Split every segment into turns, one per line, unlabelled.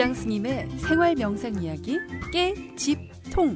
지장 스님의 생활 명상 이야기 깨집통.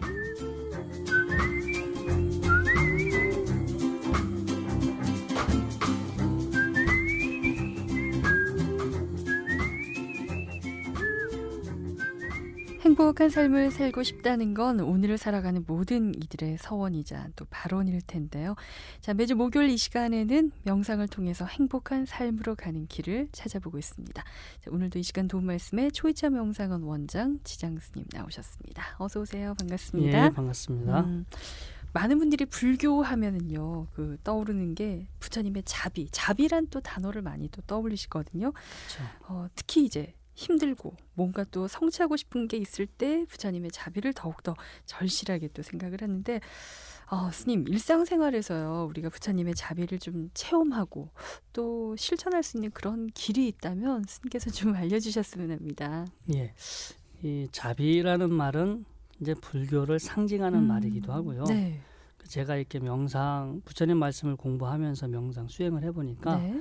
행복한 삶을 살고 싶다는 건 오늘을 살아가는 모든 이들의 서원이자 또 발언일 텐데요. 자, 매주 목요일 이 시간에는 명상을 통해서 행복한 삶으로 가는 길을 찾아보고 있습니다. 자, 오늘도 이 시간 도움 말씀에 초이차 명상원 원장 지장 스님 나오셨습니다. 어서 오세요. 반갑습니다.
예, 반갑습니다. 음,
많은 분들이 불교 하면은요, 그 떠오르는 게 부처님의 자비, 자비란 또 단어를 많이 또 떠올리시거든요. 그렇죠. 어, 특히 이제 힘들고 뭔가 또 성취하고 싶은 게 있을 때 부처님의 자비를 더욱더 절실하게 또 생각을 하는데 어, 스님 일상생활에서요 우리가 부처님의 자비를 좀 체험하고 또 실천할 수 있는 그런 길이 있다면 스님께서 좀 알려주셨으면 합니다.
예, 이 자비라는 말은 이제 불교를 상징하는 음, 말이기도 하고요. 네. 제가 이렇게 명상 부처님 말씀을 공부하면서 명상 수행을 해보니까 네.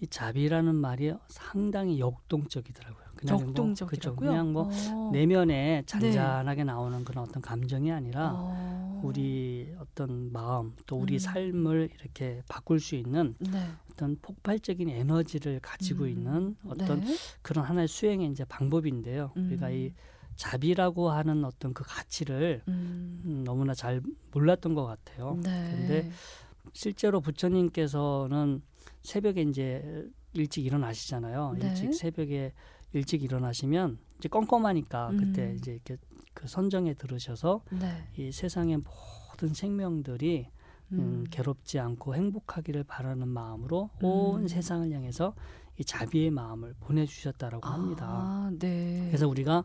이 자비라는 말이 상당히 역동적이더라고요.
그냥 역동적이라고요?
뭐, 그냥 뭐 어. 내면에 잔잔하게 네. 나오는 그런 어떤 감정이 아니라 어. 우리 어떤 마음 또 우리 음. 삶을 이렇게 바꿀 수 있는 네. 어떤 폭발적인 에너지를 가지고 음. 있는 어떤 네. 그런 하나의 수행의 이제 방법인데요. 음. 우리가 이 자비라고 하는 어떤 그 가치를 음. 음 너무나 잘 몰랐던 것 같아요. 그런데 네. 실제로 부처님께서는 새벽에 이제 일찍 일어나시잖아요. 네. 일찍 새벽에 일찍 일어나시면 이제 껌껌하니까 음. 그때 이제 이렇게 그 선정에 들으셔서 네. 이 세상의 모든 생명들이 음. 음, 괴롭지 않고 행복하기를 바라는 마음으로 온 음. 세상을 향해서 이 자비의 마음을 보내주셨다라고 아, 합니다. 네. 그래서 우리가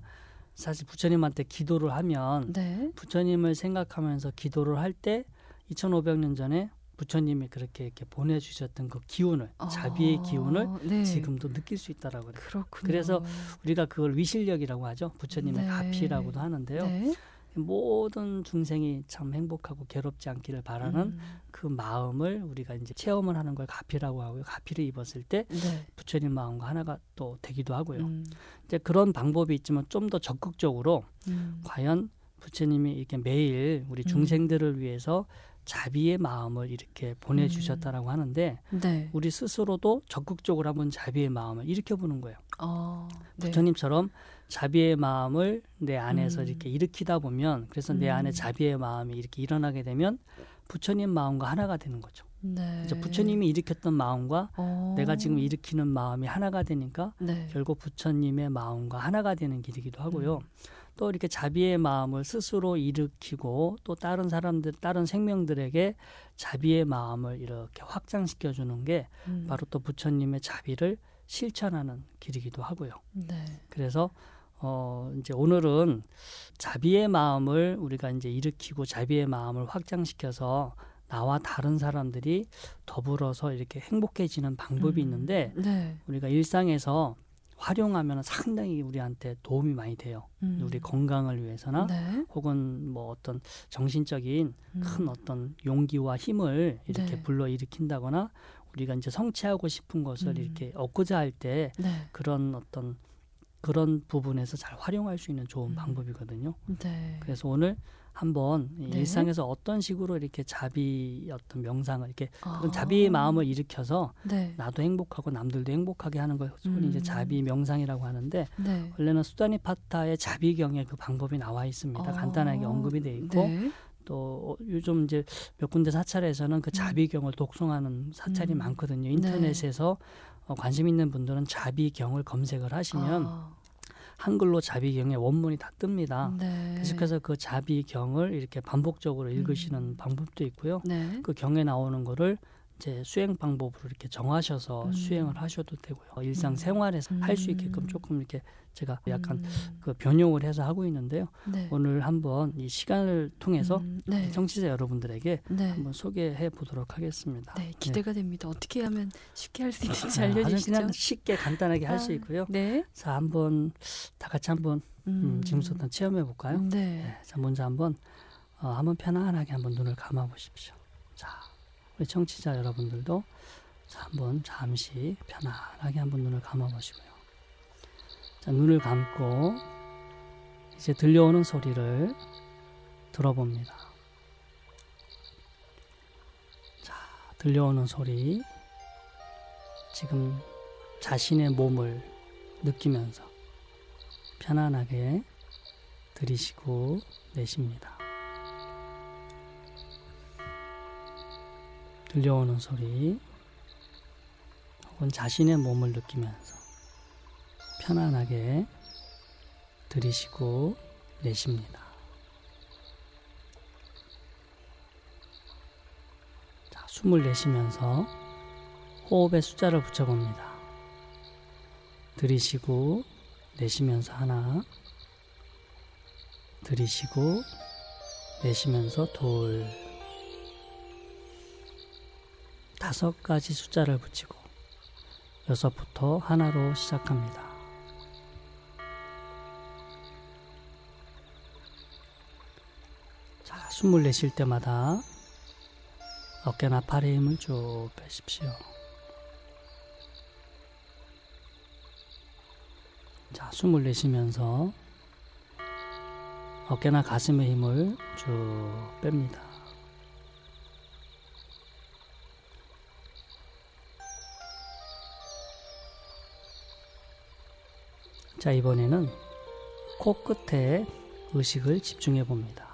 사실 부처님한테 기도를 하면 네. 부처님을 생각하면서 기도를 할 때 2,500년 전에 부처님이 그렇게 이렇게 보내주셨던 그 기운을 아, 자비의 기운을 네. 지금도 느낄 수 있다라고. 그렇군요. 그래서 우리가 그걸 위실력이라고 하죠. 부처님의 네. 가피라고도 하는데요. 네. 모든 중생이 참 행복하고 괴롭지 않기를 바라는 음. 그 마음을 우리가 이제 체험을 하는 걸 가피라고 하고요. 가피를 입었을 때 네. 부처님 마음과 하나가 또 되기도 하고요. 음. 이제 그런 방법이 있지만 좀 더 적극적으로 음. 과연 부처님이 이렇게 매일 우리 음. 중생들을 위해서 자비의 마음을 이렇게 보내주셨다라고 음. 하는데 네. 우리 스스로도 적극적으로 한번 자비의 마음을 일으켜 보는 거예요. 어, 네. 부처님처럼 자비의 마음을 내 안에서 음. 이렇게 일으키다 보면 그래서 음. 내 안에 자비의 마음이 이렇게 일어나게 되면 부처님 마음과 하나가 되는 거죠. 네. 부처님이 일으켰던 마음과 어. 내가 지금 일으키는 마음이 하나가 되니까 네. 결국 부처님의 마음과 하나가 되는 길이기도 하고요. 음. 또 이렇게 자비의 마음을 스스로 일으키고 또 다른 사람들, 다른 생명들에게 자비의 마음을 이렇게 확장시켜 주는 게 음. 바로 또 부처님의 자비를 실천하는 길이기도 하고요. 네. 그래서 어 이제 오늘은 자비의 마음을 우리가 이제 일으키고 자비의 마음을 확장시켜서 나와 다른 사람들이 더불어서 이렇게 행복해지는 방법이 음. 있는데 네. 우리가 일상에서 활용하면 상당히 우리한테 도움이 많이 돼요. 음. 우리 건강을 위해서나 네. 혹은 뭐 어떤 정신적인 음. 큰 어떤 용기와 힘을 이렇게 네. 불러 일으킨다거나 우리가 이제 성취하고 싶은 것을 음. 이렇게 얻고자 할때 네. 그런 어떤 그런 부분에서 잘 활용할 수 있는 좋은 음. 방법이거든요. 네. 그래서 오늘 한번 네. 일상에서 어떤 식으로 이렇게 자비 어떤 명상을 이렇게 아. 자비의 마음을 일으켜서 네. 나도 행복하고 남들도 행복하게 하는 것을 음. 이제 자비 명상이라고 하는데 네. 원래는 수다니 파타의 자비경에 그 방법이 나와 있습니다. 아. 간단하게 언급이 돼 있고 네. 또 요즘 이제 몇 군데 사찰에서는 그 음. 자비경을 독송하는 사찰이 음. 많거든요. 네. 인터넷에서 어, 관심 있는 분들은 자비경을 검색을 하시면 아. 한글로 자비경의 원문이 다 뜹니다. 네. 계속해서 그 자비경을 이렇게 반복적으로 읽으시는 음. 방법도 있고요. 네. 그 경에 나오는 거를 이제 수행 방법으로 이렇게 정하셔서 음. 수행을 하셔도 되고요. 일상 생활에서 음. 할수 있게끔 조금 이렇게 제가 약간 음. 그 변형을 해서 하고 있는데요. 네. 오늘 한번 이 시간을 통해서 음. 네. 청취자 여러분들에게 네. 한번 소개해 보도록 하겠습니다.
네, 기대가 됩니다. 어떻게 하면 쉽게 할 수 있는지 아, 알려주시죠.
그냥 쉽게 간단하게 아, 할수 있고요. 네. 자, 한번 다 같이 한번 음, 음 지금부터 체험해 볼까요? 네. 네. 자, 먼저 한번 어, 한번 편안하게 한번 눈을 감아 보십시오. 자. 우리 청취자 여러분들도 자, 한번 잠시 편안하게 한번 눈을 감아보시고요. 자, 눈을 감고 이제 들려오는 소리를 들어봅니다. 자, 들려오는 소리. 지금 자신의 몸을 느끼면서 편안하게 들이쉬고 내쉽니다. 들려오는 소리 혹은 자신의 몸을 느끼면서 편안하게 들이쉬고 내쉽니다. 자, 숨을 내쉬면서 호흡에 숫자를 붙여봅니다. 들이쉬고 내쉬면서 하나, 들이쉬고 내쉬면서 둘, 다섯 가지 숫자를 붙이고 여섯부터 하나로 시작합니다. 자, 숨을 내쉴 때마다 어깨나 팔에 힘을 쭉 빼십시오. 자, 숨을 내쉬면서 어깨나 가슴에 힘을 쭉 뺍니다. 자, 이번에는 코끝에 의식을 집중해 봅니다.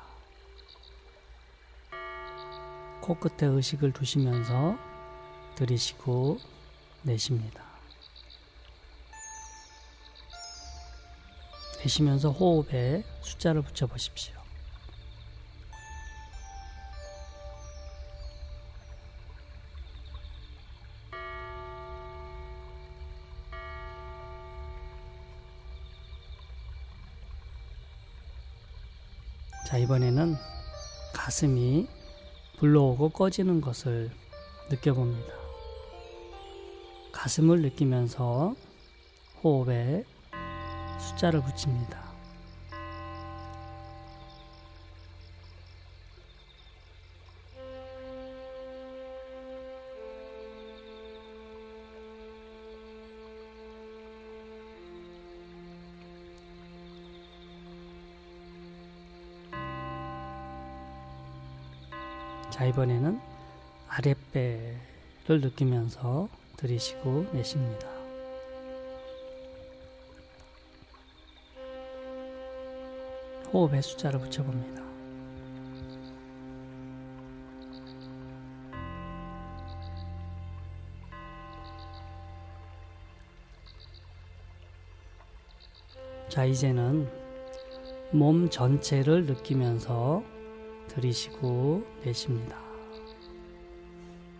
코끝에 의식을 두시면서 들이쉬고 내쉽니다. 내쉬면서 호흡에 숫자를 붙여 보십시오. 가슴이 불러오고 꺼지는 것을 느껴봅니다. 가슴을 느끼면서 호흡에 숫자를 붙입니다. 자, 이번에는 아랫배를 느끼면서 들이쉬고 내쉽니다. 호흡에 숫자를 붙여봅니다. 자, 이제는 몸 전체를 느끼면서 들이쉬고 내쉽니다.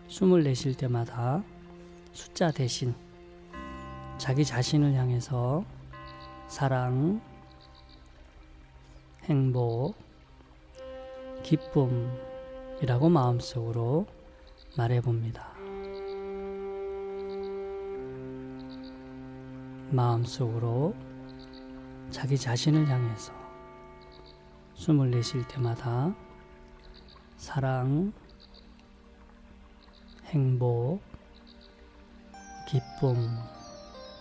숨을 내쉴 때마다 숫자 대신 자기 자신을 향해서 사랑, 행복, 기쁨이라고 마음속으로 말해봅니다. 마음속으로 자기 자신을 향해서 숨을 내쉴 때마다 사랑, 행복,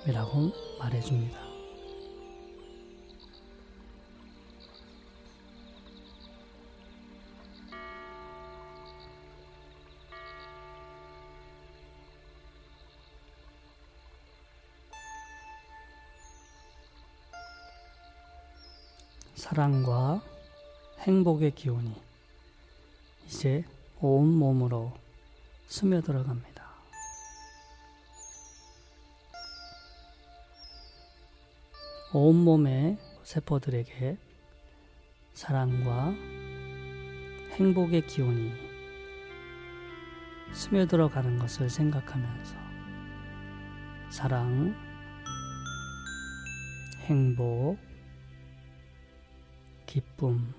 기쁨이라고 말해줍니다. 사랑과 행복의 기운이 이제 온 몸으로 스며들어갑니다. 온 몸의 세포들에게 사랑과 행복의 기운이 스며들어가는 것을 생각하면서 사랑, 행복, 기쁨,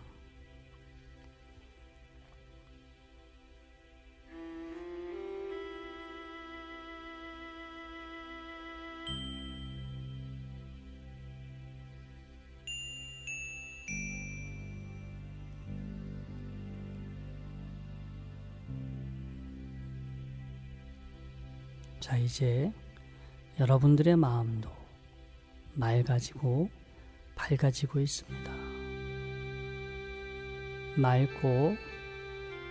자, 이제 여러분들의 마음도 맑아지고 밝아지고 있습니다. 맑고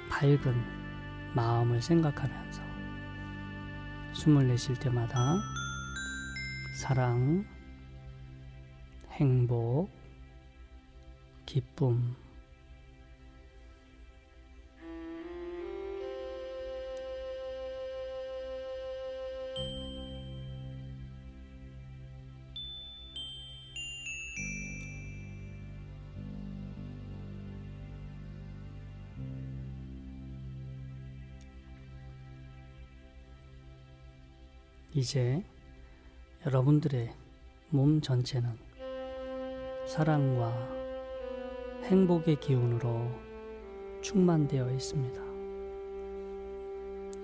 밝은 마음을 생각하면서 숨을 내쉴 때마다 사랑, 행복, 기쁨, 이제 여러분들의 몸 전체는 사랑과 행복의 기운으로 충만되어 있습니다.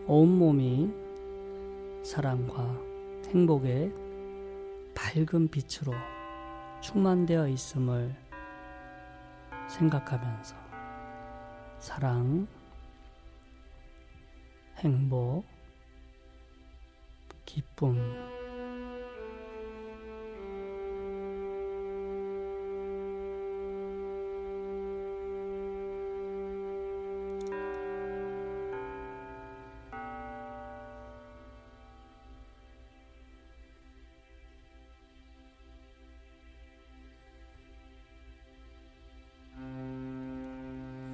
온몸이 사랑과 행복의 밝은 빛으로 충만되어 있음을 생각하면서 사랑, 행복, 기쁨.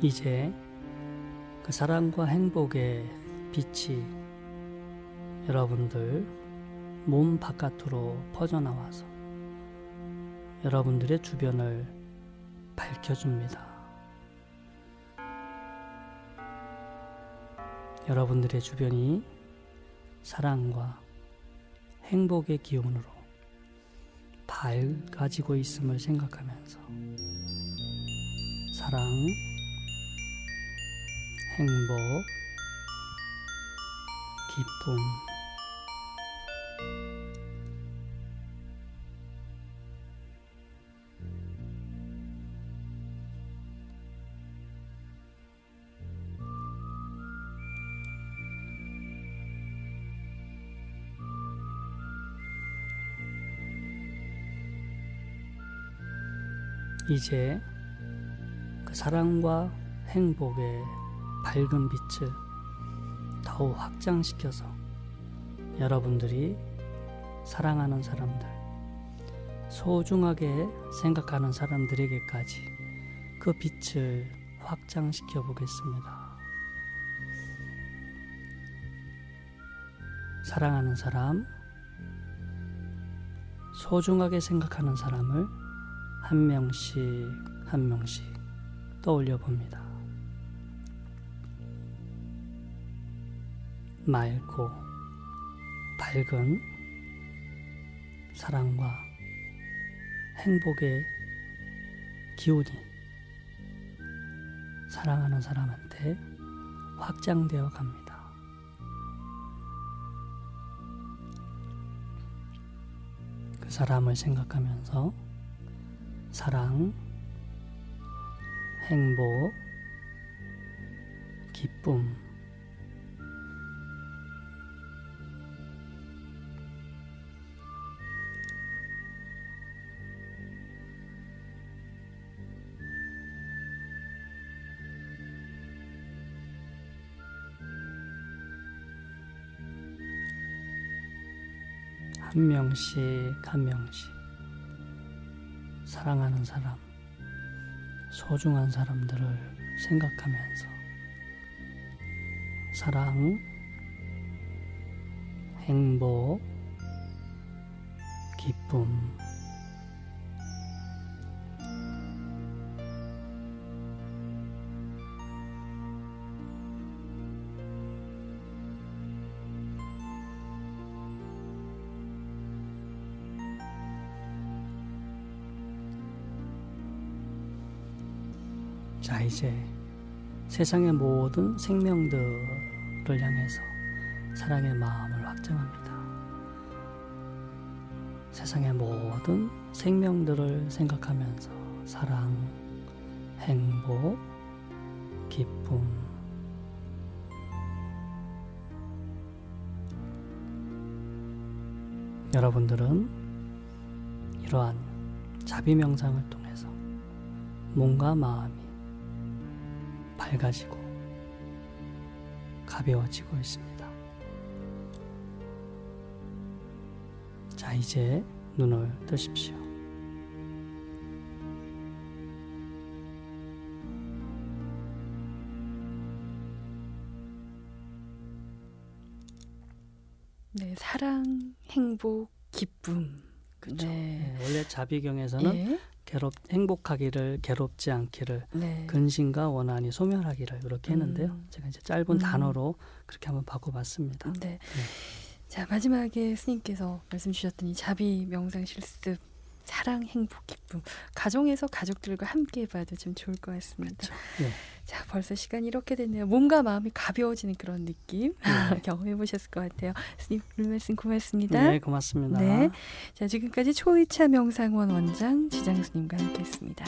이제 그 사랑과 행복의 빛이 여러분들 몸 바깥으로 퍼져나와서 여러분들의 주변을 밝혀줍니다. 여러분들의 주변이 사랑과 행복의 기운으로 밝아지고 있음을 생각하면서 사랑, 행복, 기쁨, 이제 그 사랑과 행복의 밝은 빛을 더욱 확장시켜서 여러분들이 사랑하는 사람들, 소중하게 생각하는 사람들에게까지 그 빛을 확장시켜 보겠습니다. 사랑하는 사람, 소중하게 생각하는 사람을 한 명씩 한 명씩 떠올려 봅니다. 맑고 밝은 사랑과 행복의 기운이 사랑하는 사람한테 확장되어 갑니다. 그 사람을 생각하면서 사랑, 행복, 기쁨, 한 명씩 한 명씩 사랑하는 사람, 소중한 사람들을 생각하면서 사랑, 행복, 기쁨, 자, 이제 세상의 모든 생명들을 향해서 사랑의 마음을 확정합니다. 세상의 모든 생명들을 생각하면서 사랑, 행복, 기쁨, 여러분들은 이러한 자비 명상을 통해서 몸과 마음이 밝아지고 가벼워지고 있습니다. 자, 이제 눈을 뜨십시오.
네, 사랑, 행복, 기쁨.
그렇죠. 네. 네, 원래 자비경에서는 예? 괴롭 행복하기를 괴롭지 않기를 네. 근심과 원한이 소멸하기를 이렇게 했는데요. 음. 제가 이제 짧은 음. 단어로 그렇게 한번 바꿔봤습니다. 네. 네.
자 마지막에 스님께서 말씀 주셨더니 자비 명상 실습 사랑, 행복, 기쁨 가정에서 가족들과 함께 해봐도 좀 좋을 것 같습니다. 그렇죠. 네. 자 벌써 시간이 이렇게 됐네요. 몸과 마음이 가벼워지는 그런 느낌 네. 경험해 보셨을 것 같아요. 스님 오늘 말씀 고맙습니다.
네 고맙습니다.
네. 자 지금까지 초이차 명상원 원장 지장 스님과 함께 했습니다.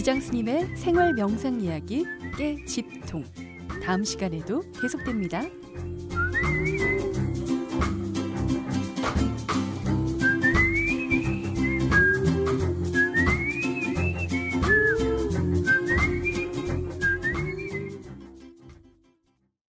지장 스님의 생활 명상 이야기 깨집통 다음 시간에도 계속됩니다.